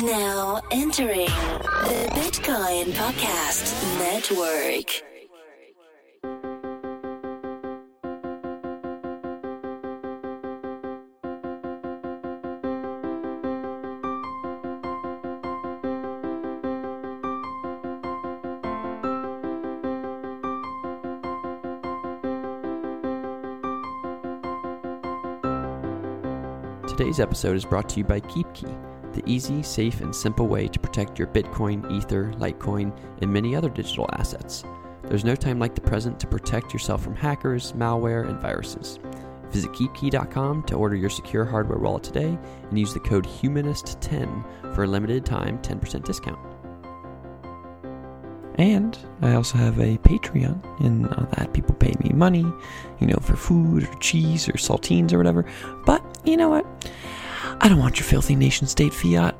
Now entering the Bitcoin Podcast Network. Today's episode is brought to you by KeepKey, the easy, safe, and simple way to protect your Bitcoin, Ether, Litecoin, and many other digital assets. There's no time like the present to protect yourself from hackers, malware, and viruses. Visit keepkey.com to order your secure hardware wallet today and use the code HUMANIST10 for a limited time 10% discount. And I also have a Patreon, and on that people pay me money, you know, for food or cheese or saltines or whatever. But you know what? I don't want your filthy nation state fiat.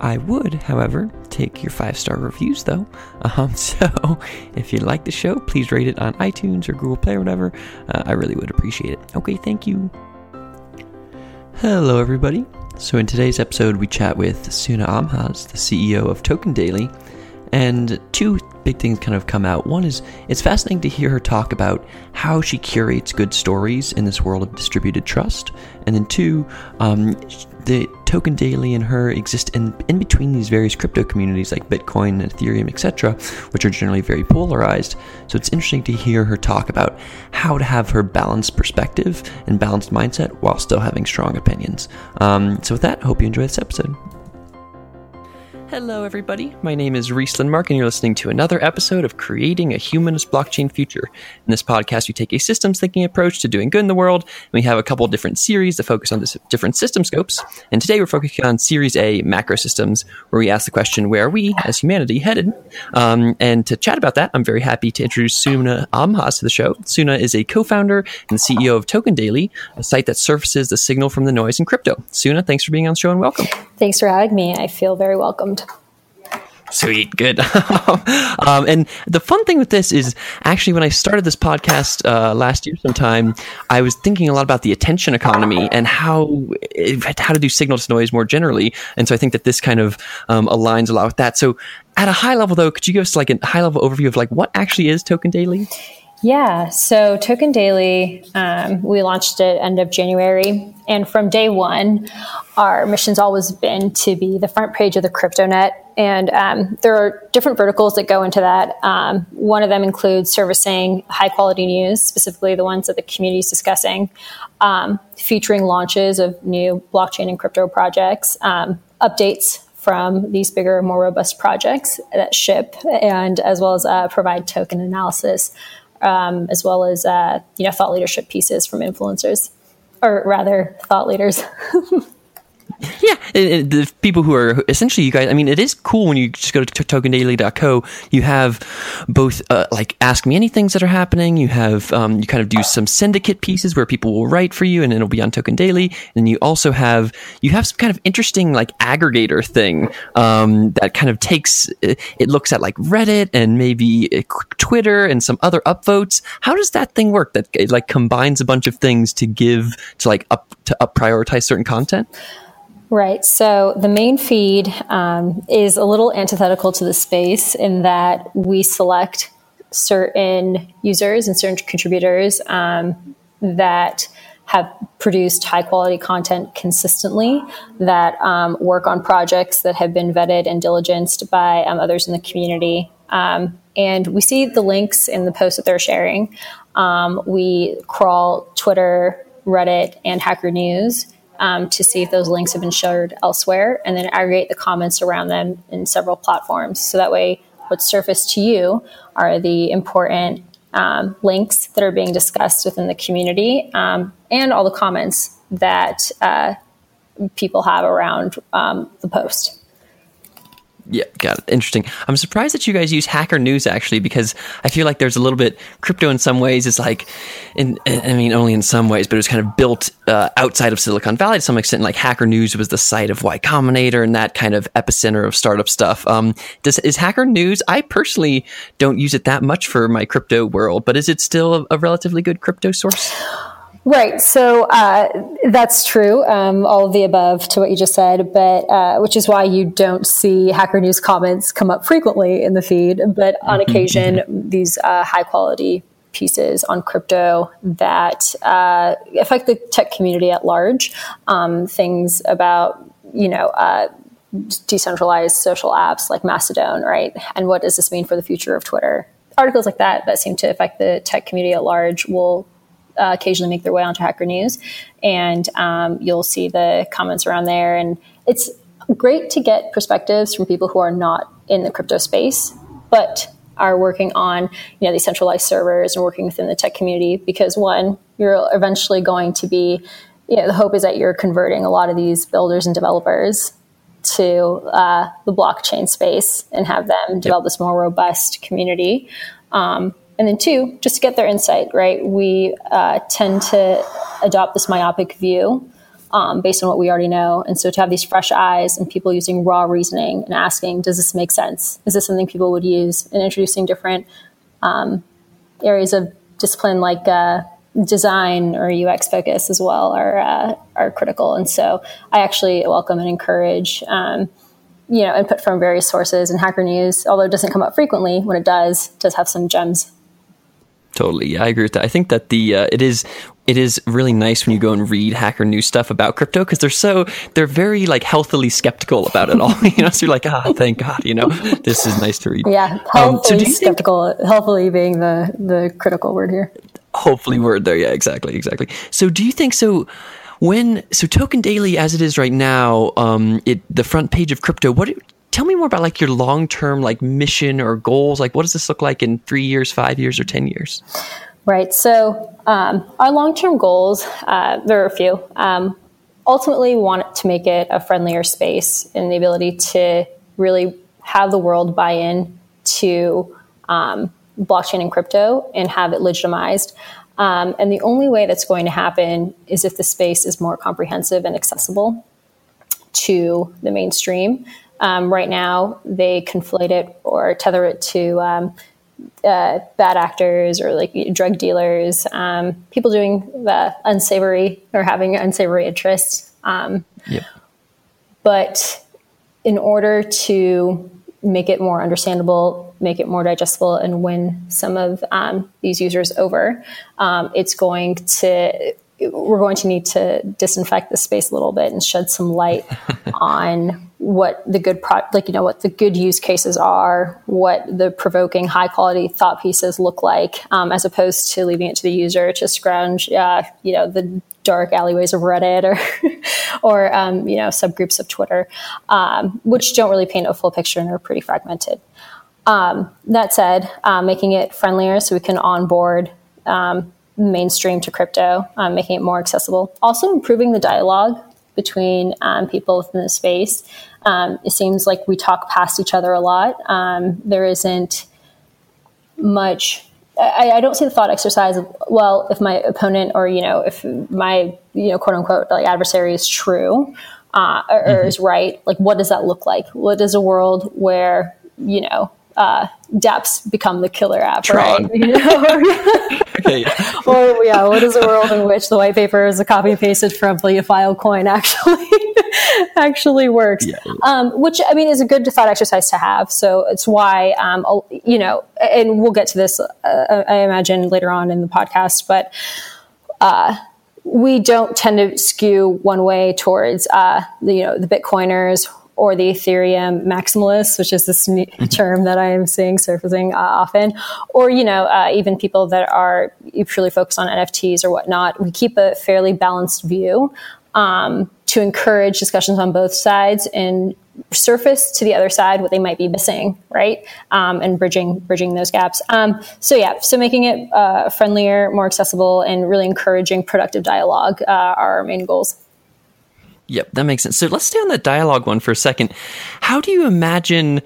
I would, however, take your five star reviews though. Um, so if you like the show, please rate it on iTunes or Google Play or whatever. Uh, I really would appreciate it. Okay, thank you. Hello, everybody. So in today's episode, we chat with Soona Amhaz, the CEO of Token Daily, and two big things kind of come out. One is it's fascinating to hear her talk about how she curates good stories in this world of distributed trust. And then two, um, the Token Daily and her exist in, in between these various crypto communities like Bitcoin, and Ethereum, etc., which are generally very polarized. So it's interesting to hear her talk about how to have her balanced perspective and balanced mindset while still having strong opinions. Um, so with that, hope you enjoy this episode. Hello, everybody. My name is Rhys Lindmark, and you're listening to another episode of Creating a Humanist Blockchain Future. In this podcast, we take a systems thinking approach to doing good in the world, and we have a couple different series that focus on this different system scopes. And today, we're focusing on Series A macro systems, where we ask the question, "Where are we as humanity headed?" Um, and to chat about that, I'm very happy to introduce Soona Amhaz to the show. Soona is a co-founder and CEO of Token Daily, a site that surfaces the signal from the noise in crypto. Soona, thanks for being on the show and welcome. Thanks for having me. I feel very welcomed. Sweet, good. um, and the fun thing with this is actually when I started this podcast uh, last year, sometime I was thinking a lot about the attention economy and how how to do signal to noise more generally. And so I think that this kind of um, aligns a lot with that. So at a high level, though, could you give us like a high level overview of like what actually is Token Daily? Yeah, so Token Daily, um, we launched it end of January, and from day one, our mission's always been to be the front page of the CryptoNet. And um, there are different verticals that go into that. Um, one of them includes servicing high quality news, specifically the ones that the community is discussing, um, featuring launches of new blockchain and crypto projects, um, updates from these bigger, more robust projects that ship, and as well as uh, provide token analysis um, as well as uh, you know thought leadership pieces from influencers, or rather thought leaders. Yeah, the people who are essentially you guys. I mean, it is cool when you just go to tokendaily.co. You have both uh, like ask me anythings that are happening. You have um, you kind of do some syndicate pieces where people will write for you, and it'll be on Token Daily. And you also have you have some kind of interesting like aggregator thing um, that kind of takes it looks at like Reddit and maybe uh, Twitter and some other upvotes. How does that thing work? That it like combines a bunch of things to give to like up to up prioritize certain content. Right. So the main feed um, is a little antithetical to the space in that we select certain users and certain contributors um, that have produced high quality content consistently, that um, work on projects that have been vetted and diligenced by um, others in the community. Um, and we see the links in the posts that they're sharing. Um, we crawl Twitter, Reddit, and Hacker News um, to see if those links have been shared elsewhere, and then aggregate the comments around them in several platforms. So that way, what's surfaced to you are the important um, links that are being discussed within the community um, and all the comments that uh, people have around um, the post. Yeah, got it. Interesting. I'm surprised that you guys use Hacker News actually, because I feel like there's a little bit crypto in some ways. It's like, in, I mean, only in some ways, but it was kind of built uh, outside of Silicon Valley to some extent. Like Hacker News was the site of Y Combinator and that kind of epicenter of startup stuff. Um, does is Hacker News? I personally don't use it that much for my crypto world, but is it still a, a relatively good crypto source? Right. So uh, that's true. Um, all of the above to what you just said, but uh, which is why you don't see Hacker News comments come up frequently in the feed. But on mm-hmm. occasion, mm-hmm. these uh, high quality pieces on crypto that uh, affect the tech community at large. Um, things about you know uh, decentralized social apps like Mastodon, right? And what does this mean for the future of Twitter? Articles like that that seem to affect the tech community at large will uh, occasionally make their way onto Hacker News, and um, you'll see the comments around there. And it's great to get perspectives from people who are not in the crypto space, but are working on you know these centralized servers and working within the tech community because one, you're eventually going to be you know, the hope is that you're converting a lot of these builders and developers to uh, the blockchain space and have them develop yep. this more robust community. Um, and then two, just to get their insight, right? We uh, tend to adopt this myopic view um, based on what we already know. And so to have these fresh eyes and people using raw reasoning and asking, does this make sense? Is this something people would use? And introducing different um, areas of discipline like uh, design or UX focus as well are uh, are critical. And so I actually welcome and encourage. Um, you know, input from various sources and Hacker News, although it doesn't come up frequently, when it does, does have some gems Totally, yeah, I agree with that. I think that the uh, it is it is really nice when you go and read hacker news stuff about crypto because they're so they're very like healthily skeptical about it all. you know, so you're like, ah, thank God, you know, this is nice to read. Yeah, healthily um, so skeptical. Think, healthily being the the critical word here. Hopefully, word there. Yeah, exactly, exactly. So, do you think so? When so Token Daily as it is right now, um, it the front page of crypto. What tell me more about like your long term like mission or goals. Like, what does this look like in three years, five years, or ten years? Right. So um, our long term goals, uh, there are a few. Um, ultimately, we want to make it a friendlier space and the ability to really have the world buy in to um, blockchain and crypto and have it legitimized. Um, and the only way that's going to happen is if the space is more comprehensive and accessible to the mainstream. Um, right now, they conflate it or tether it to um, uh, bad actors or like drug dealers, um, people doing the unsavory or having unsavory interests. Um, yep. But in order to make it more understandable, make it more digestible, and win some of um, these users over, um, it's going to we're going to need to disinfect the space a little bit and shed some light on what the good pro- like you know what the good use cases are what the provoking high quality thought pieces look like um, as opposed to leaving it to the user to scrounge uh, you know the dark alleyways of reddit or or um, you know subgroups of twitter um, which don't really paint a full picture and are pretty fragmented. Um, that said uh, making it friendlier so we can onboard um, mainstream to crypto, um, making it more accessible. Also, improving the dialogue between um, people within the space. Um, it seems like we talk past each other a lot. Um, there isn't much. I, I, don't see the thought exercise of well, if my opponent or you know if my you know quote unquote like adversary is true uh, or, mm-hmm. is right, like what does that look like? What is a world where you know uh, dApps become the killer app, Tron. right? You know? okay. or yeah, what is a world in which the white paper is a copy and pasted from the Filecoin actually actually works? Yeah. Um, which I mean is a good thought exercise to have. So it's why um, you know, and we'll get to this, uh, I imagine later on in the podcast, but. Uh, we don't tend to skew one way towards uh, the, you know the Bitcoiners or the Ethereum maximalists, which is this mm-hmm. term that I am seeing surfacing uh, often, or you know uh, even people that are purely focused on NFTs or whatnot. We keep a fairly balanced view um, to encourage discussions on both sides and surface to the other side what they might be missing, right? Um, and bridging bridging those gaps. Um, so yeah, so making it uh, friendlier, more accessible, and really encouraging productive dialogue uh, are our main goals. Yep, that makes sense. So let's stay on that dialogue one for a second. How do you imagine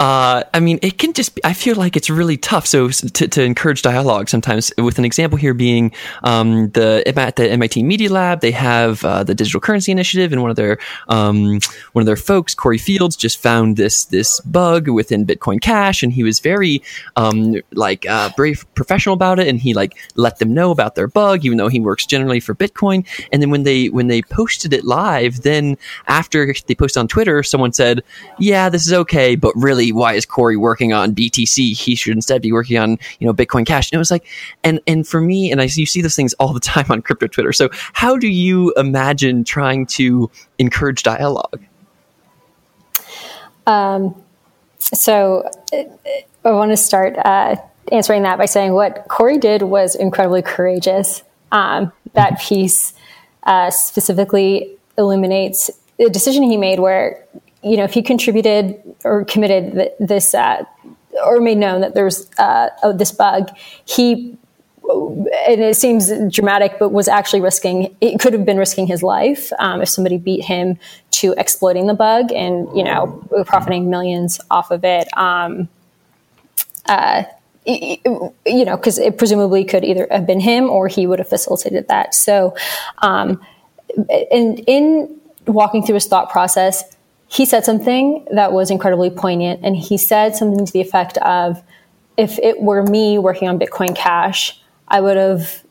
uh, I mean, it can just. Be, I feel like it's really tough. So to, to encourage dialogue sometimes, with an example here being um, the at the MIT Media Lab, they have uh, the Digital Currency Initiative, and one of their um, one of their folks, Cory Fields, just found this this bug within Bitcoin Cash, and he was very um, like uh, professional about it, and he like let them know about their bug, even though he works generally for Bitcoin. And then when they when they posted it live, then after they posted on Twitter, someone said, "Yeah, this is okay, but really, why is Cory working on BTC? He should instead be working on you know Bitcoin Cash." And it was like, and and for me, and I you see those things all the time on crypto Twitter. So how do you imagine trying to encourage dialogue? Um, so I want to start uh, answering that by saying what Cory did was incredibly courageous. Um, that piece uh, specifically illuminates the decision he made where, you know, if he contributed or committed this uh, or made known that there's uh, oh, this bug, he and it seems dramatic, but was actually risking. It could have been risking his life um, if somebody beat him to exploiting the bug and you know profiting millions off of it. Um, uh, you know, because it presumably could either have been him or he would have facilitated that. So, um, in walking through his thought process, he said something that was incredibly poignant, and he said something to the effect of, "If it were me working on Bitcoin Cash." I would have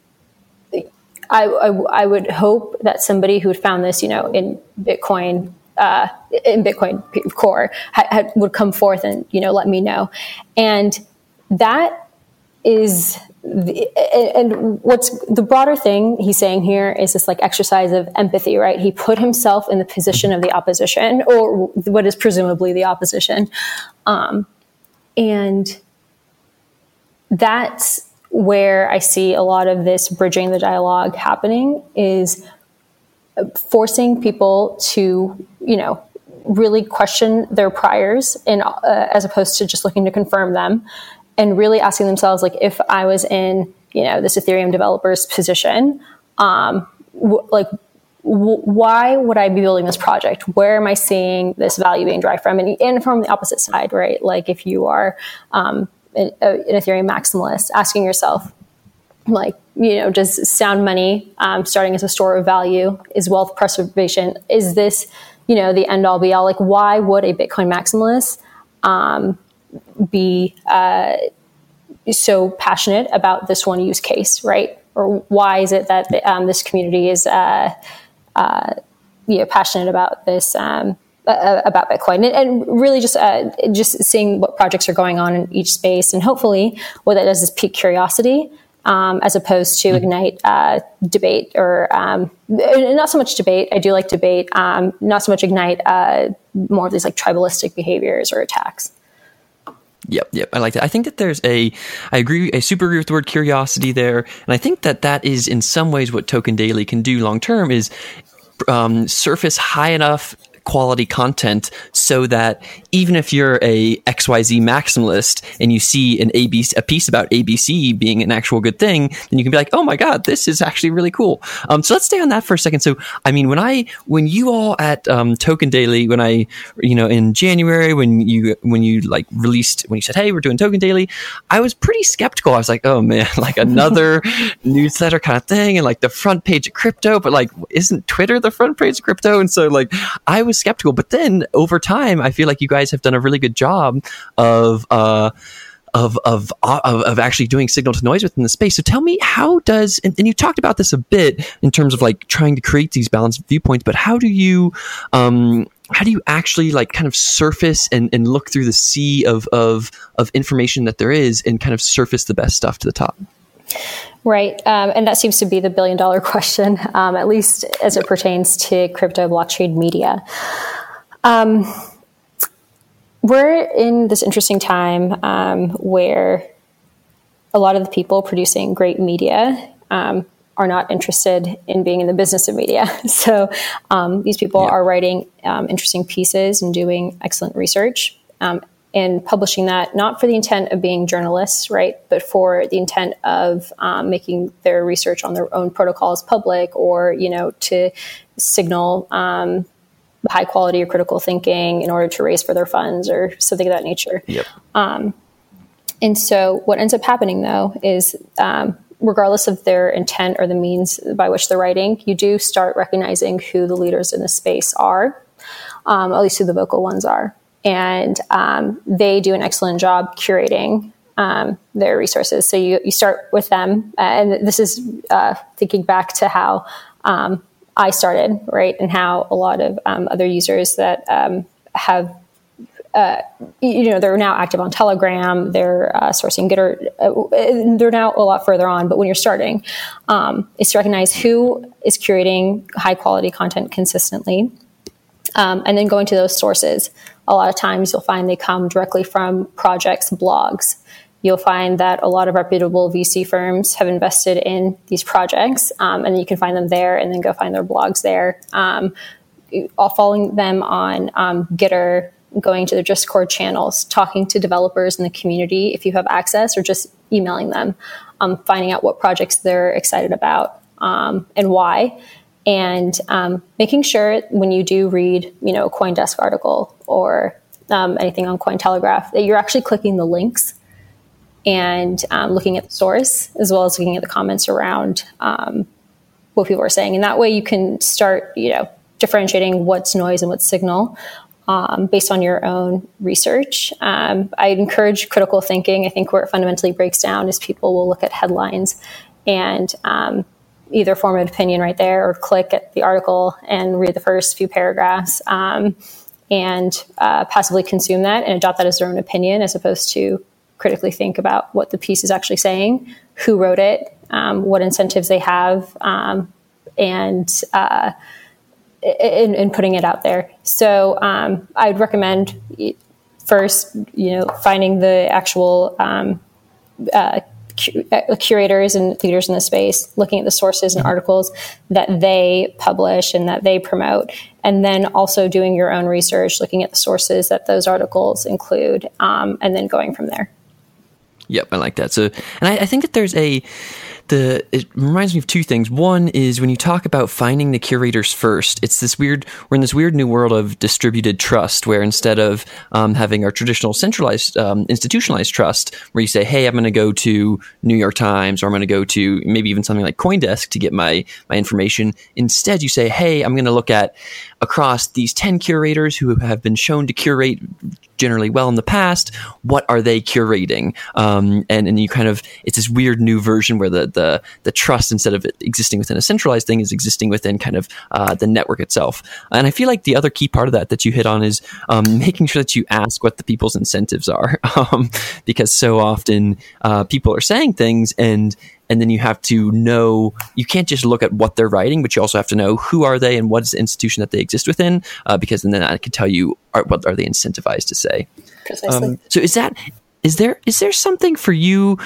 I, I, I, would hope that somebody who had found this, you know, in Bitcoin, uh, in Bitcoin Core, ha, ha, would come forth and you know let me know, and that is. And what's the broader thing he's saying here is this like exercise of empathy, right? He put himself in the position of the opposition, or what is presumably the opposition, um, and that's where I see a lot of this bridging the dialogue happening is forcing people to, you know, really question their priors and uh, as opposed to just looking to confirm them and really asking themselves like if I was in, you know, this Ethereum developer's position, um, w- like why would I be building this project? Where am I seeing this value being derived from? And, and from the opposite side, right? Like if you are um, an, Ethereum maximalist, asking yourself, like, you know, does sound money um, starting as a store of value is wealth preservation? Is this, you know, the end all be all? Like, why would a Bitcoin maximalist um, be uh, so passionate about this one use case, right? Or why is it that um, this community is, uh, uh, you know, passionate about this? Um, uh, about Bitcoin, and, and really just uh, just seeing what projects are going on in each space, and hopefully what that does is pique curiosity. Um, as opposed to mm-hmm. ignite uh, debate or um, not so much debate. I do like debate, um, not so much ignite uh, more of these like tribalistic behaviors or attacks. Yep, yep. I like that. I think that there's a, I agree, I super agree with the word curiosity there, and I think that that is in some ways what Token Daily can do long term is um, surface high enough quality content so that even if you're a XYZ maximalist and you see an ABC, a piece about ABC being an actual good thing, then you can be like, oh my God, this is actually really cool. Um, so let's stay on that for a second. So, I mean, when I, when you all at um, Token Daily, when I, you know, in January, when you, when you like released, when you said, hey, we're doing Token Daily, I was pretty skeptical. I was like, oh man, like another newsletter kind of thing and like the front page of crypto, but like, isn't Twitter the front page of crypto? And so like, I was skeptical. But then over time, I feel like you guys have done a really good job of. Uh, of, of, of, of actually doing signal to noise within the space. So tell me, how does, and, and, you talked about this a bit in terms of like trying to create these balanced viewpoints, but how do you, um, how do you actually like kind of surface and, and look through the sea of, of, of information that there is and kind of surface the best stuff to the top? Right. Um, and that seems to be the billion dollar question, um, at least as it pertains to crypto blockchain media. Um, we're in this interesting time um, where a lot of the people producing great media um, are not interested in being in the business of media. So um, these people yeah. are writing interesting pieces and doing excellent research. And publishing that not for the intent of being journalists, right, but for the intent of um, making their research on their own protocols public, or you know, to signal um, high quality or critical thinking in order to raise further funds or something of that nature. Yep. Um, and so what ends up happening though is um, regardless of their intent or the means by which they're writing, you do start recognizing who the leaders in the space are, um, at least who the vocal ones are. And um, they do an excellent job curating um, their resources. So you, you start with them. Uh, and this is uh, thinking back to how um, I started, right? And how a lot of um, other users that um, have uh, you know, they're now active on Telegram. They're uh, sourcing Gitter. Uh, they're now a lot further on. But when you're starting, um, it's to recognize who is curating high quality content consistently, and then going to those sources. A lot of times, you'll find they come directly from projects, blogs. You'll find that a lot of reputable VC firms have invested in these projects, um, and you can find them there, and then go find their blogs there. Um, following them on um, Gitter, going to their Discord channels, talking to developers in the community if you have access, or just emailing them, um, finding out what projects they're excited about um, and why, and um, making sure when you do read, you know, a CoinDesk article or um, anything on Cointelegraph that you're actually clicking the links and um, looking at the source as well as looking at the comments around um, what people are saying, and that way you can start, you know, differentiating what's noise and what's signal um, based on your own research. Um, I encourage critical thinking. I think where it fundamentally breaks down is people will look at headlines and either form an opinion right there or click at the article and read the first few paragraphs um, and uh, passively consume that and adopt that as their own opinion as opposed to critically think about what the piece is actually saying, who wrote it, um, what incentives they have, um, and uh, in, in putting it out there. So um, I'd recommend first, you know, finding the actual um, uh, uh, curators and leaders in the space, looking at the sources and articles that they publish and that they promote, and then also doing your own research, looking at the sources that those articles include, um, and then going from there. Yep, I like that. So, and I, I think that there's a the it reminds me of two things. One is when you talk about finding the curators first, it's this weird we're in this weird new world of distributed trust where instead of um, having our traditional centralized um, institutionalized trust where you say, hey, I'm going to go to New York Times or I'm going to go to maybe even something like CoinDesk to get my my information. Instead, you say, hey, I'm going to look at across these 10 curators who have been shown to curate generally well in the past. What are they curating? Um, and and you kind of it's this weird new version where the the the trust instead of existing within a centralized thing is existing within kind of uh, the network itself. And I feel like the other key part of that that you hit on is um, making sure that you ask what the people's incentives are, um, because so often uh, people are saying things and and then you have to know you can't just look at what they're writing but you also have to know who are they and what is the institution that they exist within uh, because then that can tell you are, what are they incentivized to say Precisely. Um, so is that is there is there something for you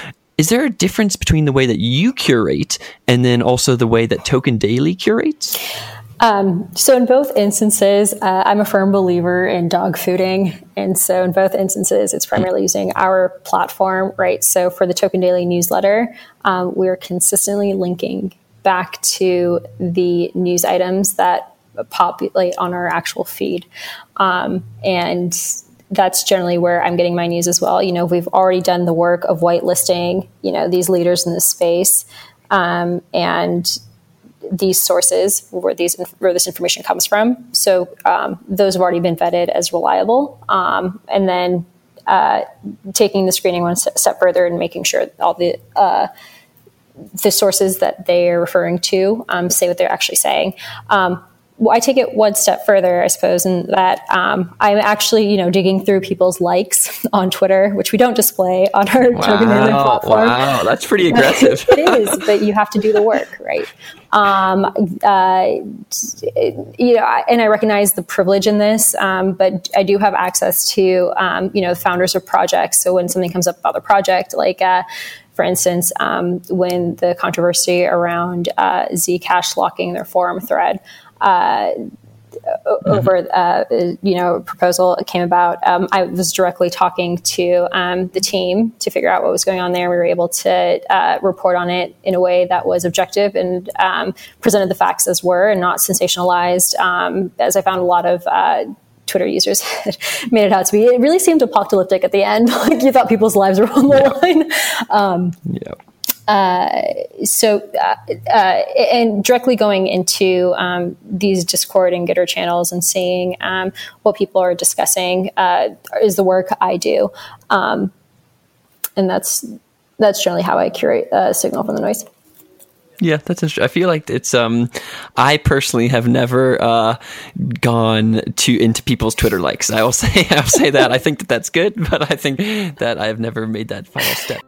is there a difference between the way that you curate and then also the way that token daily curates? Um, so in both instances, uh, I'm a firm believer in dog fooding, and so in both instances, it's primarily using our platform, right? So for the Token Daily newsletter, um, we're consistently linking back to the news items that populate on our actual feed, um, and that's generally where I'm getting my news as well. You know, we've already done the work of whitelisting, you know, these leaders in this space, um, and these sources where these where this information comes from. So um, those have already been vetted as reliable, um, and then uh, taking the screening one step further and making sure all the uh, the sources that they are referring to um, say what they're actually saying. Um, I take it one step further, I suppose, in that um, I'm actually, you know, digging through people's likes on Twitter, which we don't display on our wow, platform. Wow, that's pretty aggressive. it is, but you have to do the work, right? Um, uh, you know, and I recognize the privilege in this, um, but I do have access to, um, you know, the founders of projects. So when something comes up about the project, like, uh, for instance, um, when the controversy around uh, Zcash locking their forum thread, uh, mm-hmm. over uh, you know proposal came about. Um, I was directly talking to um, the team to figure out what was going on there. We were able to uh, report on it in a way that was objective and um, presented the facts as were and not sensationalized. Um, as I found a lot of uh, Twitter users had made it out to be. It really seemed apocalyptic at the end. like you thought people's lives were on the yeah. line. Um, yeah. So, uh, uh, and directly going into um, these Discord and Gitter channels and seeing um, what people are discussing uh, is the work I do, um, and that's that's generally how I curate signal from the noise. Yeah, that's interesting. I feel like it's um I personally have never uh gone to into people's Twitter likes. I will say I'll say that. I think that that's good, but I think that I have never made that final step.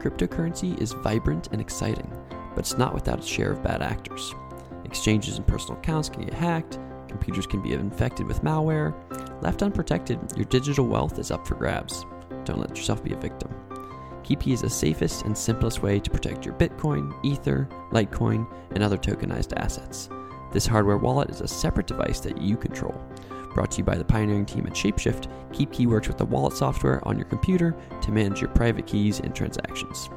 Cryptocurrency is vibrant and exciting, but it's not without its share of bad actors. Exchanges and personal accounts can get hacked, computers can be infected with malware. Left unprotected, your digital wealth is up for grabs. Don't let yourself be a victim. KeepKey is the safest and simplest way to protect your Bitcoin, Ether, Litecoin, and other tokenized assets. This hardware wallet is a separate device that you control. Brought to you by the pioneering team at Shapeshift, KeepKey works with the wallet software on your computer to manage your private keys and transactions.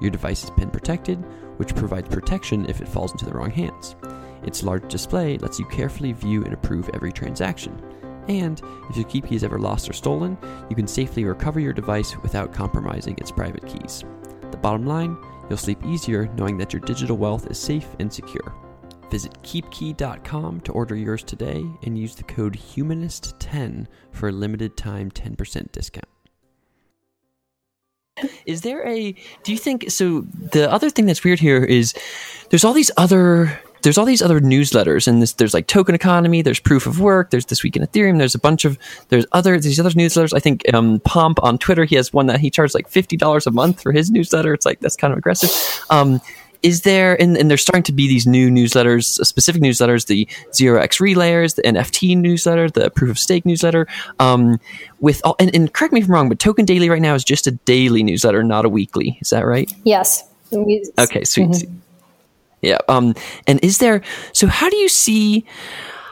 Your device is PIN protected, which provides protection if it falls into the wrong hands. Its large display lets you carefully view and approve every transaction, and if your key is ever lost or stolen, you can safely recover your device without compromising its private keys. The bottom line, you'll sleep easier knowing that your digital wealth is safe and secure. Visit keepkey.com to order yours today and use the code HUMANIST10 for a limited time 10% discount. Is there a do you think so the other thing that's weird here is there's all these other there's all these other newsletters and this, there's like token economy there's proof of work there's this week in ethereum there's a bunch of there's other these other newsletters. I think um, pomp on twitter he has one that he charges like $50 a month for his newsletter. It's like that's kind of aggressive. Um, is there and, and, there's starting to be these new newsletters uh, specific newsletters the 0x relayers the nft newsletter the proof of stake newsletter um, with all and, and, correct me if i'm wrong but token daily right now is just a daily newsletter not a weekly is that right yes okay sweet mm-hmm. Yeah. Um, and is there, so how do you see,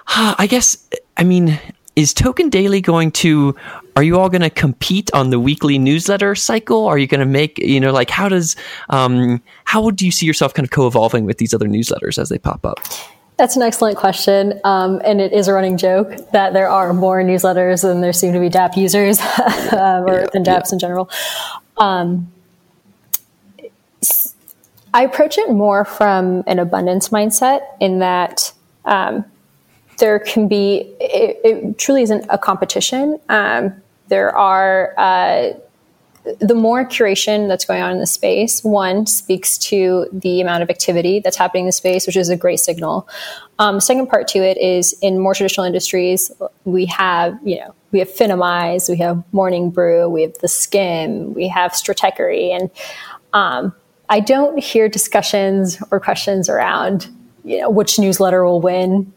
uh, I guess, I mean, is Token Daily going to, are you all going to compete on the weekly newsletter cycle? Are you going to make, you know, like how does, um, how do you see yourself kind of co evolving with these other newsletters as they pop up? That's an excellent question. Um, and it is a running joke that there are more newsletters than there seem to be DApp users um, or yeah, than dApps yeah. in general. Um, I approach it more from an abundance mindset in that um, there can be, it, it, truly isn't a competition. Um, there are, uh, the more curation that's going on in the space, one speaks to the amount of activity that's happening in the space, which is a great signal. Um, second part to it is in more traditional industries, we have, you know, we have Finimize, we have Morning Brew, we have the Skimm, we have Stratechery, and um, I don't hear discussions or questions around, you know, which newsletter will win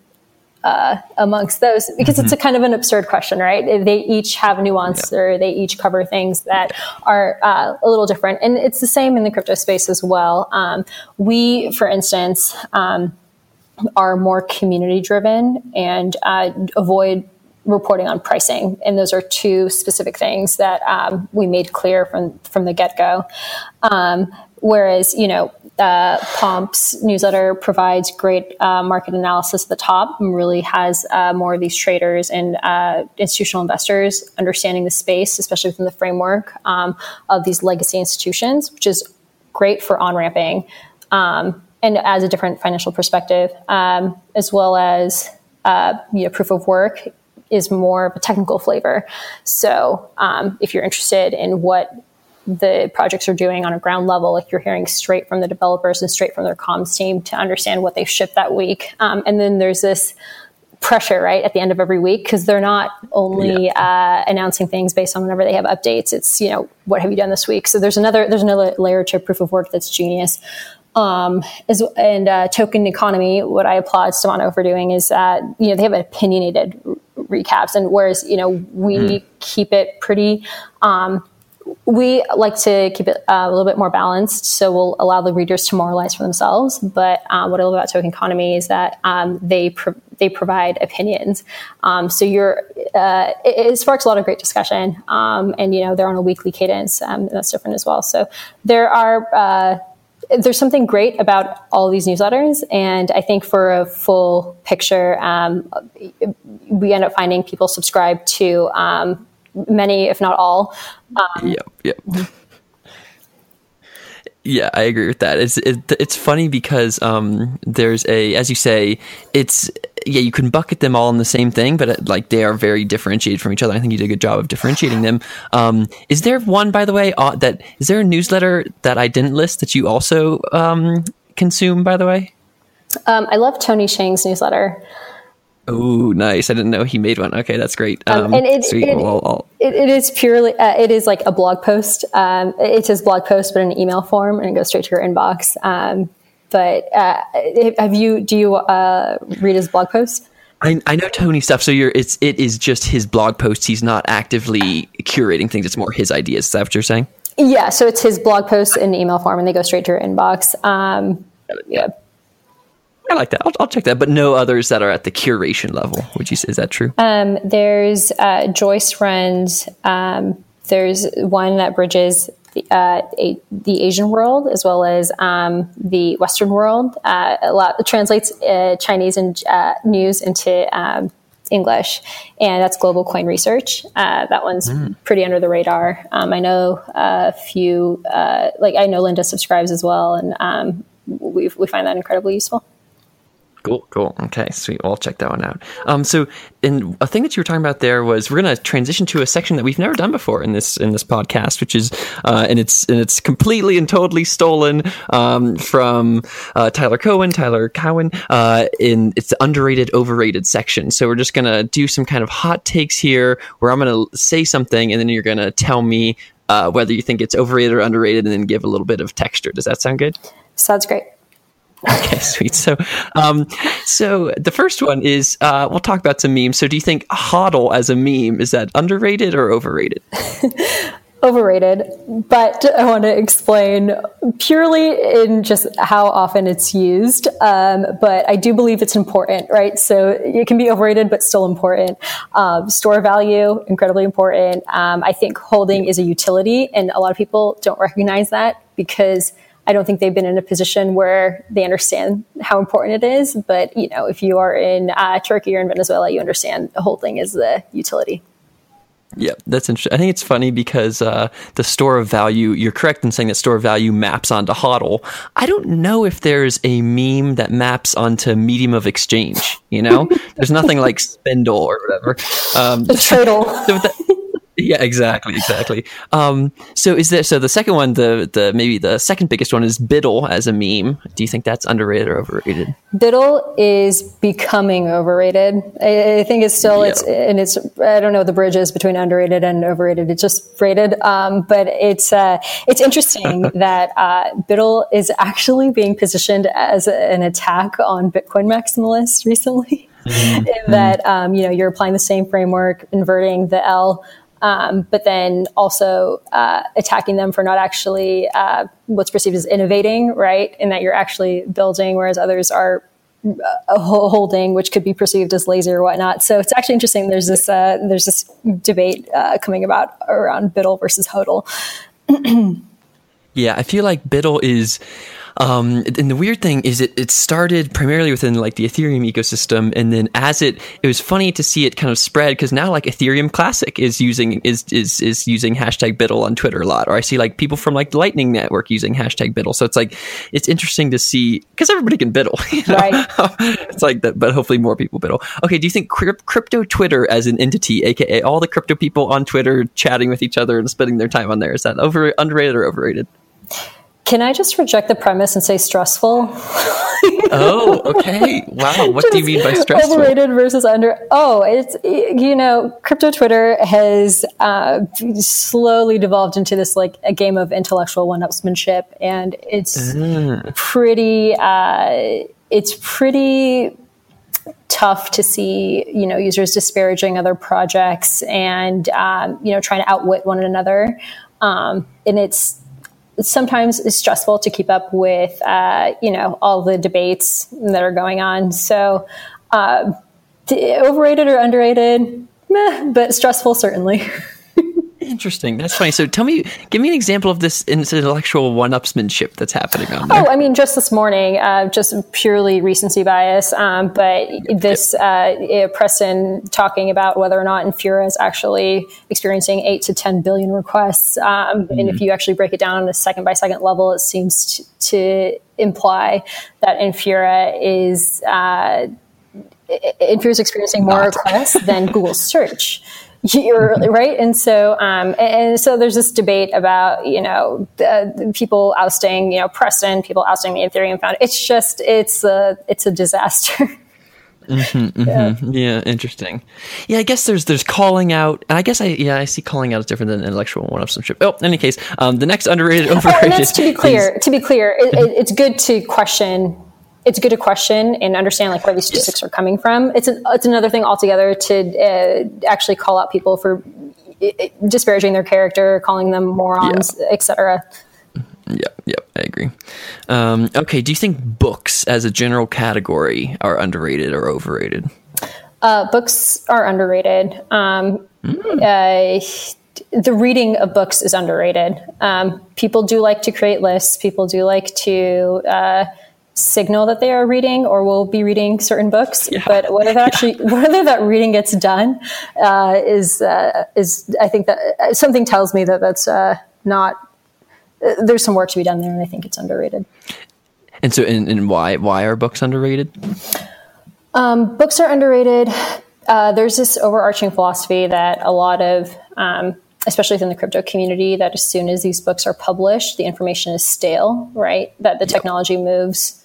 uh, amongst those because mm-hmm. it's a kind of an absurd question, right? They each have nuance yeah. or they each cover things that are uh, a little different. And it's the same in the crypto space as well. Um, we, for instance, um, are more community driven and uh, avoid reporting on pricing. And those are two specific things that um, we made clear from, from the get go. Um, Whereas, you know, uh, Pomp's newsletter provides great uh, market analysis at the top and really has uh, more of these traders and uh, institutional investors understanding the space, especially within the framework um, of these legacy institutions, which is great for on ramping um, and adds a different financial perspective, um, as well as uh, you know, proof of work is more of a technical flavor. So um, if you're interested in what the projects are doing on a ground level. Like you're hearing straight from the developers and straight from their comms team to understand what they shipped that week. Um, and then there's this pressure right at the end of every week because they're not only yeah. uh, announcing things based on whenever they have updates. It's you know what have you done this week. So there's another there's another layer to proof of work that's genius. Um, is, and uh, token economy, what I applaud Stefano for doing is that you know they have opinionated recaps, and whereas you know we mm. keep it pretty um, we like to keep it uh, a little bit more balanced, so we'll allow the readers to moralize for themselves. But um, what I love about Token Economy is that um, they pro- they provide opinions. Um, so you're uh, it, it, sparks a lot of great discussion, um, and you know they're on a weekly cadence. Um, that's different as well. So there are. Uh, there's something great about all these newsletters, and I think for a full picture, we end up finding people subscribe to many, if not all. Um, yep, yep. Yeah, I agree with that. It's it, it's funny because um, there's a, as you say, it's yeah, you can bucket them all in the same thing, but it, like they are very differentiated from each other. I think you did a good job of differentiating them. Um, is there one, by the way, uh, that is there a newsletter that I didn't list that you also um, consume? By the way, um, I love Tony Sheng's newsletter. Oh, nice! I didn't know he made one. Okay, that's great. Um, um, and it, sweet. It, well, I'll... it, it is purely uh, it is like a blog post. Um, it's his blog post, but in an email form, and it goes straight to your inbox. Um, but uh, have you? Do you uh, read his blog post? I, I know Tony stuff. So you're it's it is just his blog posts. He's not actively curating things. It's more his ideas. Is that what you're saying? Yeah. So it's his blog posts in email form, and they go straight to your inbox. Um, yeah I like that. I'll, I'll, check that, but no others that are at the curation level. Would you say is that true? Um, there's uh, Joyce runs. Um, there's one that bridges the, uh, a, the Asian world as well as um, the Western world. Uh, a lot translates uh, Chinese and uh, news into um, English, and that's Global Coin Research. Uh, that one's mm. pretty under the radar. Um, I know a few, like I know Linda subscribes as well, and um, we we find that incredibly useful. Cool, cool. Okay, sweet. Well, I'll check that one out. Um, so, and a thing that you were talking about there was we're going to transition to a section that we've never done before in this in this podcast, which is uh, and it's and it's completely and totally stolen um, from uh, Tyler Cowen, Tyler Cowen. Uh, in it's the underrated, overrated section. So we're just going to do some kind of hot takes here, where I'm going to say something, and then you're going to tell me uh, whether you think it's overrated or underrated, and then give a little bit of texture. Does that sound good? Sounds great. Okay, sweet. So, um, so the first one is uh, we'll talk about some memes. So, do you think hodl as a meme is that underrated or overrated? overrated, but I want to explain purely in just how often it's used. Um, but I do believe it's important, right? So it can be overrated, but still important. Um, store value, incredibly important. Um, I think holding is a utility, and a lot of people don't recognize that because I don't think they've been in a position where they understand how important it is. But you know, if you are in uh, Turkey or in Venezuela, you understand the whole thing is the utility. Yeah, that's interesting. I think it's funny because uh, the store of value, you're correct in saying that store of value maps onto HODL. I don't know if there's a meme that maps onto medium of exchange, you know? there's nothing like spindle or whatever. Um, the tradle. Yeah, exactly, exactly. Um, so is there? So the second one, the the maybe the second biggest one is BUIDL as a meme. Do you think that's underrated or overrated? BUIDL is becoming overrated. I, I think it's still it's and it's I don't know the bridges between underrated and overrated. It's just rated. Um, but it's uh, it's interesting that uh, BUIDL is actually being positioned as an attack on Bitcoin maximalists recently. Mm-hmm. that um, you know you're applying the same framework, inverting the L um, but then also uh, attacking them for not actually uh, what's perceived as innovating, right? In that you're actually building, whereas others are uh, holding, which could be perceived as lazy or whatnot. So it's actually interesting. There's this uh, there's this debate uh, coming about around BUIDL versus HODL. yeah, I feel like BUIDL is um, and the weird thing is it, it started primarily within like the Ethereum ecosystem. And then as it, it was funny to see it kind of spread because now like Ethereum Classic is using, is, is, is using hashtag BUIDL on Twitter a lot. Or I see like people from like the Lightning Network using hashtag BUIDL. So it's like, it's interesting to see because everybody can BUIDL, you know? right? it's like that, but hopefully more people BUIDL. Okay. Do you think crypto Twitter as an entity, AKA all the crypto people on Twitter chatting with each other and spending their time on there, is that over underrated or overrated? Can I just reject the premise and say stressful? oh, okay. Wow. What do you mean by stressful? Overrated versus under. Oh, it's, you know, crypto Twitter has uh, slowly devolved into this like a game of intellectual one upsmanship. And it's mm. pretty, uh, it's pretty tough to see, you know, users disparaging other projects and, um, you know, trying to outwit one another. um, and it's sometimes it's stressful to keep up with uh, you know all the debates that are going on. So uh, overrated or underrated, meh, but stressful certainly. Interesting. That's funny. So tell me, give me an example of this intellectual one-upsmanship that's happening on there. Oh, I mean, just this morning, uh, just purely recency bias, um, but this uh, Preston talking about whether or not Infura is actually experiencing eight to ten billion requests, um, mm-hmm. and if mm-hmm. you actually break it down on a second-by-second level, it seems to, to imply that Infura is. Uh, Infura is experiencing more Not. requests than Google search. You're, right? And so, um, and so there's this debate about, you know, uh, people ousting, you know, Preston, people ousting the Ethereum founder. It's just, it's a, it's a disaster. Mm-hmm, mm-hmm. Yeah. yeah. interesting. Yeah, I guess there's there's calling out, and I guess I yeah I see calling out is different than intellectual one-upsmanship. Oh, in any case, um, the next underrated overrated. Oh, to be clear, is, to be clear, it, it, it's good to question it's good to question and understand like where these statistics yes. are coming from. It's a, it's another thing altogether to uh, actually call out people for disparaging their character, calling them morons, yeah. etc. Yep, yep, I agree. Um, okay, do you think books as a general category are underrated or overrated? Uh, books are underrated. Um, mm. uh, the reading of books is underrated. Um, people do like to create lists. People do like to uh, signal that they are reading or will be reading certain books. Yeah. But whether that actually yeah. whether that reading gets done uh, is uh, is I think that uh, something tells me that that's uh, not. Uh, there's some work to be done there, and I think it's underrated. And so, and, and why why are books underrated? Um, books are underrated. Uh, there's this overarching philosophy that a lot of um, especially within the crypto community, that as soon as these books are published, the information is stale, right? That the technology moves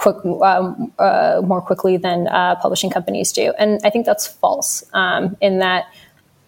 quick, um, uh, more quickly than uh, publishing companies do. And I think that's false um, in that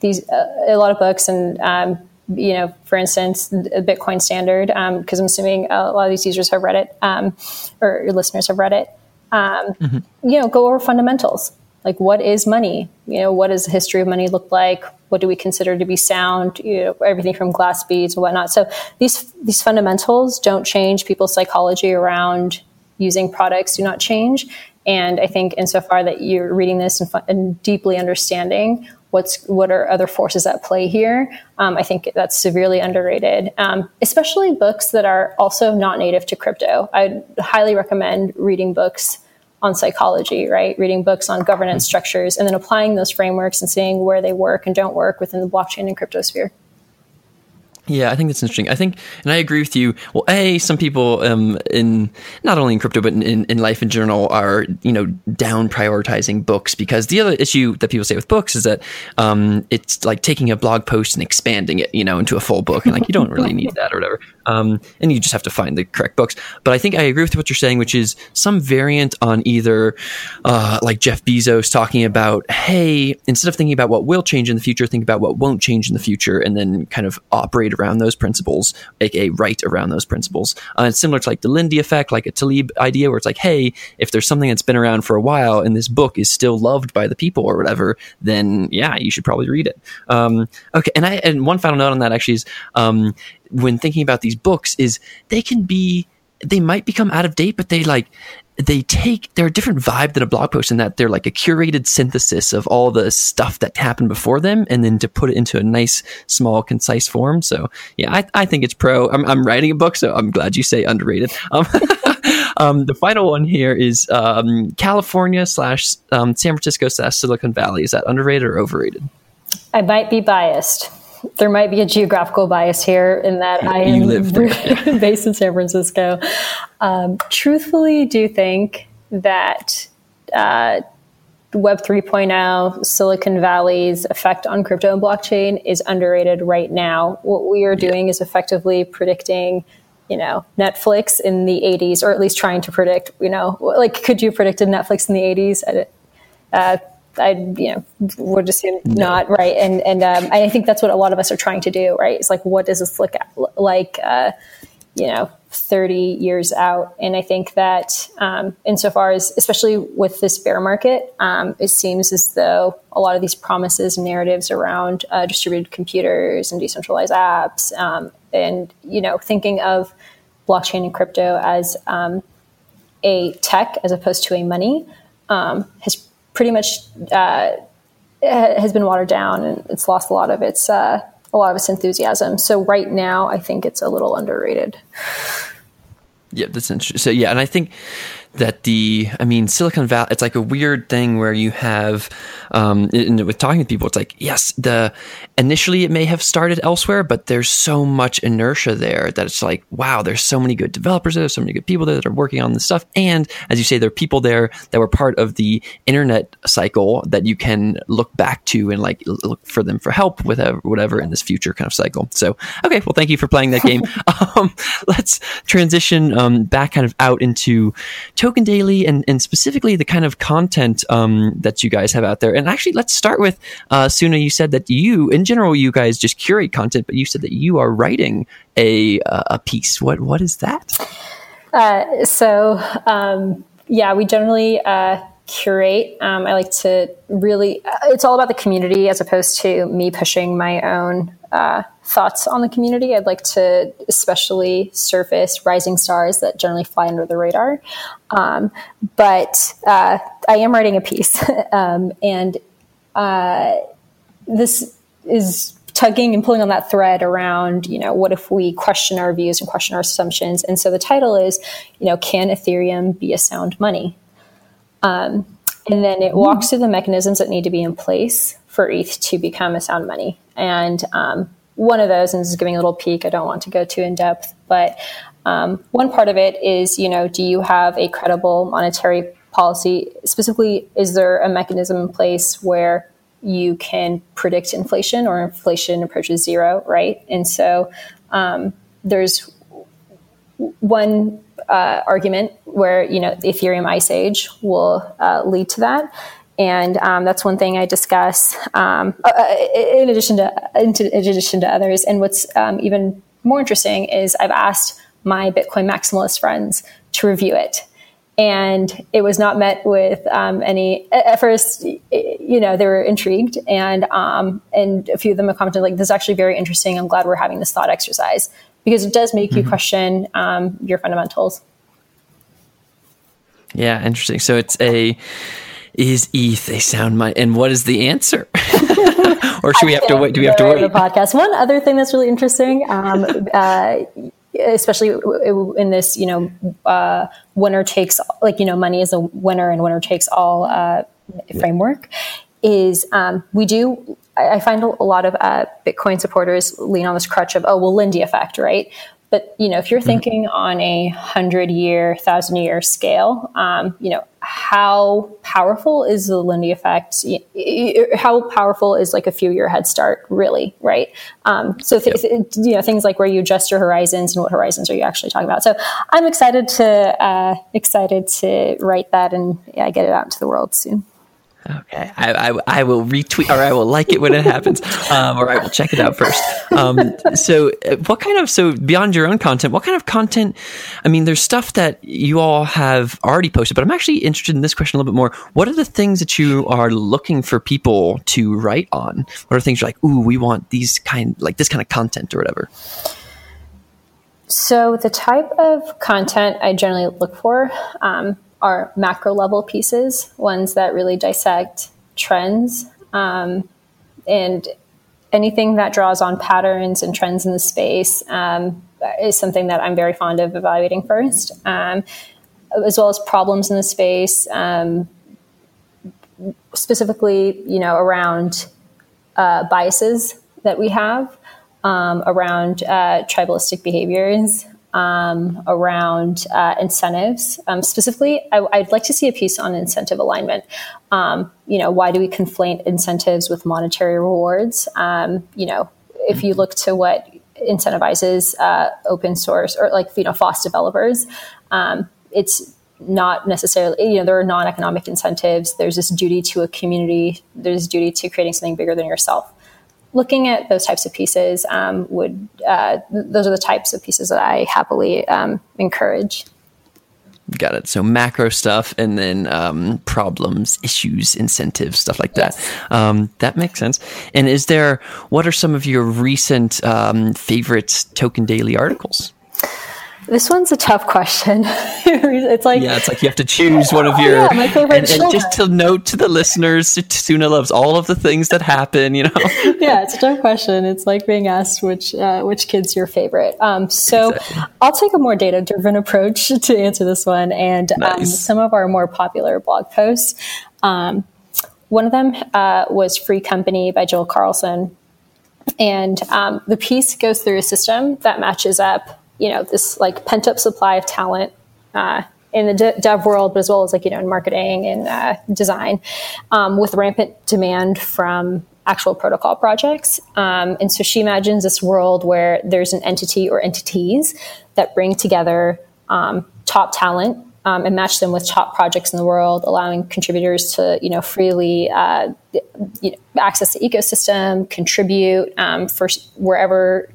these uh, a lot of books and um, you know, for instance, the Bitcoin standard, because um, I'm assuming a lot of these users have read it um, or your listeners have read it. Um, mm-hmm. You know, go over fundamentals like what is money you know what does the history of money look like what do we consider to be sound you know everything from glass beads and whatnot so these these fundamentals don't change people's psychology around using products do not change. And I think insofar that you're reading this and, and deeply understanding what's what are other forces at play here, um, I think that's severely underrated. Um, especially books that are also not native to crypto. I highly recommend reading books on psychology, right? Reading books on governance structures and then applying those frameworks and seeing where they work and don't work within the blockchain and crypto sphere. Yeah, I think that's interesting. I think, and I agree with you. Well, a some people um, in not only in crypto but in, in, in, life in general are you know down prioritizing books because the other issue that people say with books is that um, it's like taking a blog post and expanding it, you know, into a full book, and like you don't really need that or whatever. Um, and you just have to find the correct books. But I think I agree with what you're saying, which is some variant on either uh, like Jeff Bezos talking about, hey, instead of thinking about what will change in the future, think about what won't change in the future, and then kind of operate around those principles, aka write around those principles. Uh, it's similar to like the Lindy effect, like a Taleb idea, where it's like, hey, if there's something that's been around for a while and this book is still loved by the people or whatever, then yeah, you should probably read it. Um, okay, and I and one final note on that actually is um, when thinking about these books is they can be they might become out of date, but they like they take they're a different vibe than a blog post in that they're like a curated synthesis of all the stuff that happened before them and then to put it into a nice small concise form. So yeah i, I think it's pro. I'm, I'm writing a book so i'm glad you say underrated. Um, um, the final one here is um, california slash um, san francisco slash silicon valley. Is that underrated or overrated? I might be biased there might be a geographical bias here in that I am based in San Francisco. Um, truthfully, do think that uh, Web 3.0, Silicon Valley's effect on crypto and blockchain is underrated right now. What we are doing yeah. is effectively predicting you know Netflix in the 80s, or at least trying to predict. You know, like could you predict Netflix in the 80s? Uh, I you know would assume no. not right, and and um, I think that's what a lot of us are trying to do, right? It's like what does this look like, uh, you know, 30 years out. And I think that um, insofar as, especially with this bear market, um, it seems as though a lot of these promises and narratives around uh, distributed computers and decentralized apps, um, and you know, thinking of blockchain and crypto as um, a tech as opposed to a money, um, has pretty much uh, has been watered down, and it's lost a lot of its uh, a lot of its enthusiasm. So right now, I think it's a little underrated. Yeah, that's interesting. So yeah, and I think that the i mean silicon valley it's like a weird thing where you have um, with talking to people it's like yes the initially it may have started elsewhere but there's so much inertia there that it's like wow there's so many good developers there so many good people there that are working on this stuff and as you say there are people there that were part of the internet cycle that you can look back to and like look for them for help with whatever in this future kind of cycle so okay well thank you for playing that game um, let's transition um, back kind of out into Token Daily and, and specifically the kind of content um, that you guys have out there. And actually, let's start with uh, Soona. You said that you, in general, you guys just curate content, but you said that you are writing a a piece. What what is that? Uh, so um, yeah, we generally. Uh, curate. Um, I like to really, uh, it's all about the community as opposed to me pushing my own uh, thoughts on the community. I'd like to especially surface rising stars that generally fly under the radar. Um, but uh, I am writing a piece, um, and uh, this is tugging and pulling on that thread around, you know, what if we question our views and question our assumptions? And so the title is, you know, can Ethereum be a sound money? Um, and then it walks through the mechanisms that need to be in place for ETH to become a sound money. And um, one of those, and this is giving a little peek, I don't want to go too in depth, but um, one part of it is, you know, do you have a credible monetary policy? Specifically, is there a mechanism in place where you can predict inflation or inflation approaches zero, right? And so um, there's one uh, argument where you know the Ethereum Ice Age will uh, lead to that, and um, that's one thing I discuss um, uh, uh, in addition to in addition to others. And what's um, even more interesting is I've asked my Bitcoin maximalist friends to review it. And it was not met with um, any. At first, you know, they were intrigued, and um, and a few of them commented like, "This is actually very interesting. I'm glad we're having this thought exercise because it does make mm-hmm. you question um, your fundamentals." Yeah, interesting. So it's a is ETH a sound mind? And what is the answer? or should we have to wait? Do we have to wait? The podcast. One other thing that's really interesting, um, uh, especially in this, you know, uh, winner takes like you know, money is a winner and winner takes all uh, framework. Is um, we do I find a lot of uh, Bitcoin supporters lean on this crutch of, oh, well, Lindy effect, right? But you know, if you're mm-hmm. thinking on a hundred year, thousand year scale, um, you know, how powerful is the Lindy effect? How powerful is like a few year head start, really, right? Um, so, th- yep. you know, things like where you adjust your horizons and what horizons are you actually talking about. So, I'm excited to uh, excited to write that and yeah, get it out into the world soon. Okay, I, I, I, will retweet or I will like it when it happens, um, or I will check it out first. Um, so, uh, what kind of so beyond your own content, what kind of content? I mean, there's stuff that you all have already posted, but I'm actually interested in this question a little bit more. What are the things that you are looking for people to write on? What are things you're like, ooh, we want these kind like this kind of content or whatever? So, the type of content I generally look for. Um, are macro level pieces, ones that really dissect trends. Um, and anything that draws on patterns and trends in the space um, is something that I'm very fond of evaluating first, um, as well as problems in the space, um, specifically, you know, around uh, biases that we have, um, around uh, tribalistic behaviors, um, around uh, incentives. Um, specifically, I, would like to see a piece on incentive alignment. Um, you know, why do we conflate incentives with monetary rewards? Um, you know, if you look to what incentivizes uh, open source or like you know FOSS developers, um, it's not necessarily you know there are non-economic incentives. There's this duty to a community. There's duty to creating something bigger than yourself. Looking at those types of pieces um, would uh, th- those are the types of pieces that I happily um, encourage. Got it. So macro stuff, and then um, problems, issues, incentives, stuff like that. Yes. Um, that makes sense. And is there? What are some of your recent um, favorite Token Daily articles? This one's a tough question. it's like yeah, it's like you have to choose one of your. yeah, my favorite. And, and, just to note to the listeners, Soona loves all of the things that happen. You know. yeah, it's a tough question. It's like being asked which uh, which kid's your favorite. Um, so exactly. I'll take a more data driven approach to answer this one, and um, nice. um, some of our more popular blog posts. Um, one of them uh, was "Free Company" by Jill Carlson, and um, the piece goes through a system that matches up you know this like pent up supply of talent uh, in the de- dev world, but as well as like you know in marketing and uh, design, um, with rampant demand from actual protocol projects. Um, and so she imagines this world where there's an entity or entities that bring together um, top talent um, and match them with top projects in the world, allowing contributors to you know freely uh, you know, access the ecosystem, contribute um, for wherever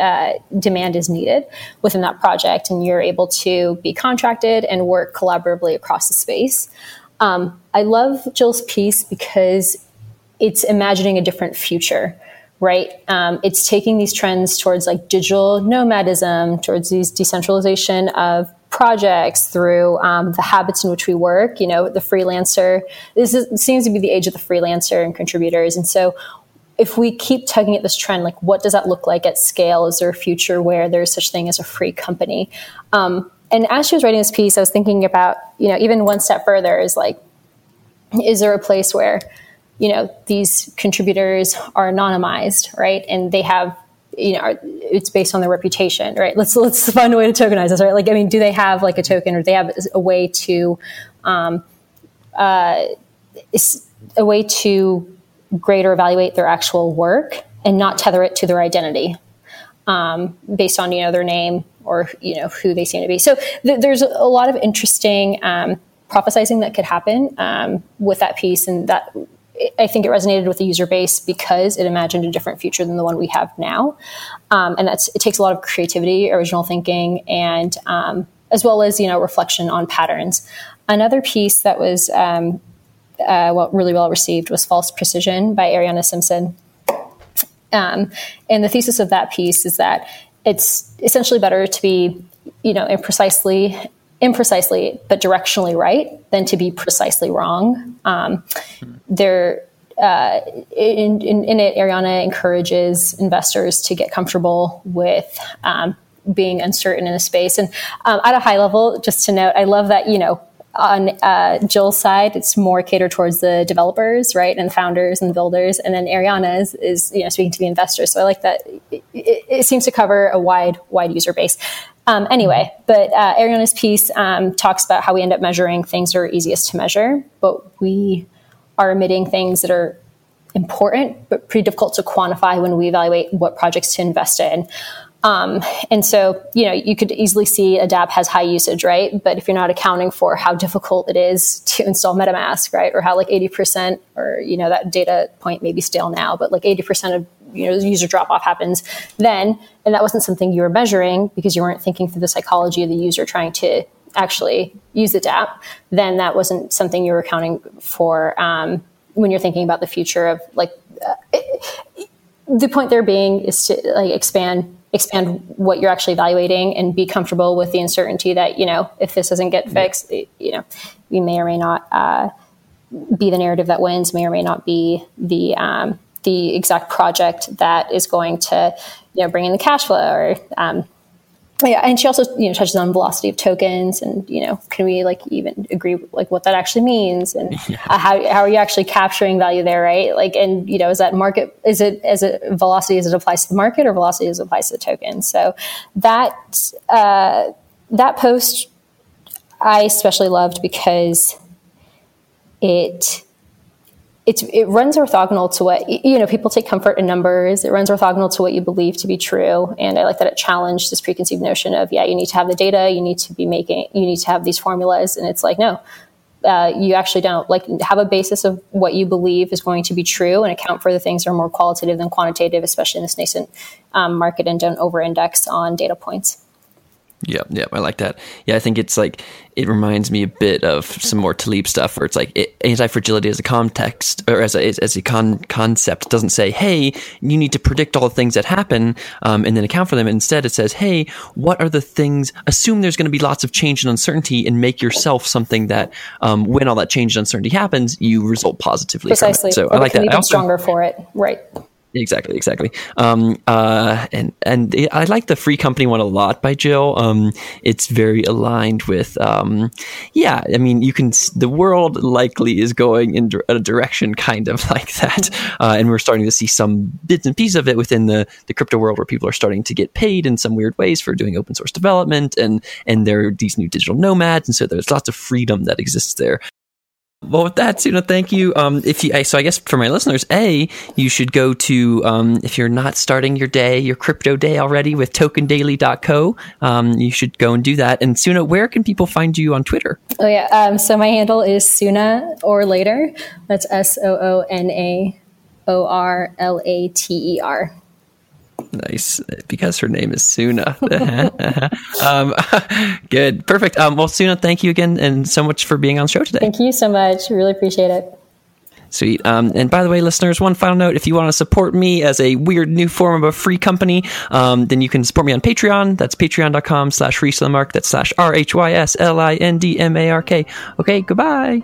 uh, demand is needed within that project, and you're able to be contracted and work collaboratively across the space. Um, I love Jill's piece because it's imagining a different future, right? Um, it's taking these trends towards like digital nomadism, towards these decentralization of projects through um, the habits in which we work you know the freelancer this is, seems to be the age of the freelancer and contributors and so if we keep tugging at this trend, like what does that look like at scale? Is there a future where there's such thing as a free company? Um, and as she was writing this piece, I was thinking about, you know, even one step further is like, is there a place where, you know, these contributors are anonymized, right? And they have, you know, it's based on their reputation, right? Let's let's find a way to tokenize this, right? Like, I mean, do they have like a token, or do they have a way to, um, uh, a way to grade or evaluate their actual work and not tether it to their identity um, based on you know their name or you know who they seem to be. So th- there's a lot of interesting um, prophesizing that could happen um, with that piece, and that I think it resonated with the user base because it imagined a different future than the one we have now, um, and that's it takes a lot of creativity, original thinking, and um, as well as you know reflection on patterns. Another piece that was um, uh, well, really well received was False Precision by Arianna Simpson. Um, and the thesis of that piece is that it's essentially better to be, you know, imprecisely, imprecisely, but directionally right than to be precisely wrong. Um, there, uh, in, in, in, it, Arianna encourages investors to get comfortable with um, being uncertain in a space. And um, at a high level, just to note, I love that, you know, on uh, Jill's side, it's more catered towards the developers, right, and founders and builders, and then Arianna is, is you know speaking to the investors. So I like that it, it, it seems to cover a wide wide user base. Um, anyway, but uh, Arianna's piece um, talks about how we end up measuring things that are easiest to measure, but we are omitting things that are important but pretty difficult to quantify when we evaluate what projects to invest in. Um, and so, you know, you could easily see a dApp has high usage, right? But if you're not accounting for how difficult it is to install MetaMask, right? Or how like 80% or, you know, that data point may be stale now, but like 80% of, you know, user drop off happens then. And that wasn't something you were measuring because you weren't thinking through the psychology of the user trying to actually use the dApp. Then that wasn't something you were accounting for um, when you're thinking about the future of like, uh, it, the point there being is to like expand expand what you're actually evaluating and be comfortable with the uncertainty that you know if this doesn't get fixed you know we may or may not uh, be the narrative that wins may or may not be the um, the exact project that is going to you know bring in the cash flow or um, yeah, and she also you know touches on velocity of tokens, and you know, can we like even agree like what that actually means, and yeah. uh, how how are you actually capturing value there, right? Like, and you know, is that market is it as a velocity as it applies to the market, or velocity as it applies to the token? So that uh, that post I especially loved because it it's, it runs orthogonal to what you know people take comfort in numbers. It runs orthogonal to what you believe to be true. And i like that it challenged this preconceived notion of yeah you need to have the data. You need to be making you need to have these formulas. And it's like no uh, you actually don't. Like have a basis of what you believe is going to be true and account for the things that are more qualitative than quantitative, especially in this nascent um, market, and don't over index on data points. Yeah, yeah, I like that. Yeah, I think it's like it reminds me a bit of some more Taleb stuff, where it's like it, anti-fragility as a context or as a as a con- concept doesn't say, "Hey, you need to predict all the things that happen um, and then account for them." Instead, it says, "Hey, what are the things? Assume there's going to be lots of change and uncertainty, and make yourself something that, um, when all that change and uncertainty happens, you result positively." Precisely. So I like that. Even I also, stronger for it, right? Exactly, exactly. Um, uh, and and I like the free company one a lot by Jill. Um, it's very aligned with, um, yeah. I mean, you can. The world likely is going in a direction kind of like that, uh, and we're starting to see some bits and pieces of it within the the crypto world, where people are starting to get paid in some weird ways for doing open source development, and and there are these new digital nomads, and so there's lots of freedom that exists there. Well, with that, Soona, thank you. Um, if you, so I guess for my listeners, a you should go to um, if you're not starting your day, your crypto day already with TokenDaily.co. Um, you should go and do that. And Soona, where can people find you on Twitter? Oh yeah, um, so my handle is Soona or later. That's S O O N A O R L A T E R. Nice, because her name is Soona. um, good, perfect. Um, well, Soona, thank you again, and so much for being on the show today. Thank you so much. Really appreciate it. Sweet. Um, and by the way, listeners, one final note: if you want to support me as a weird new form of a free company, um, then you can support me on Patreon. That's patreon.com slash RhysLindmark. That's slash R H Y S L I N D M A R K. Okay, goodbye.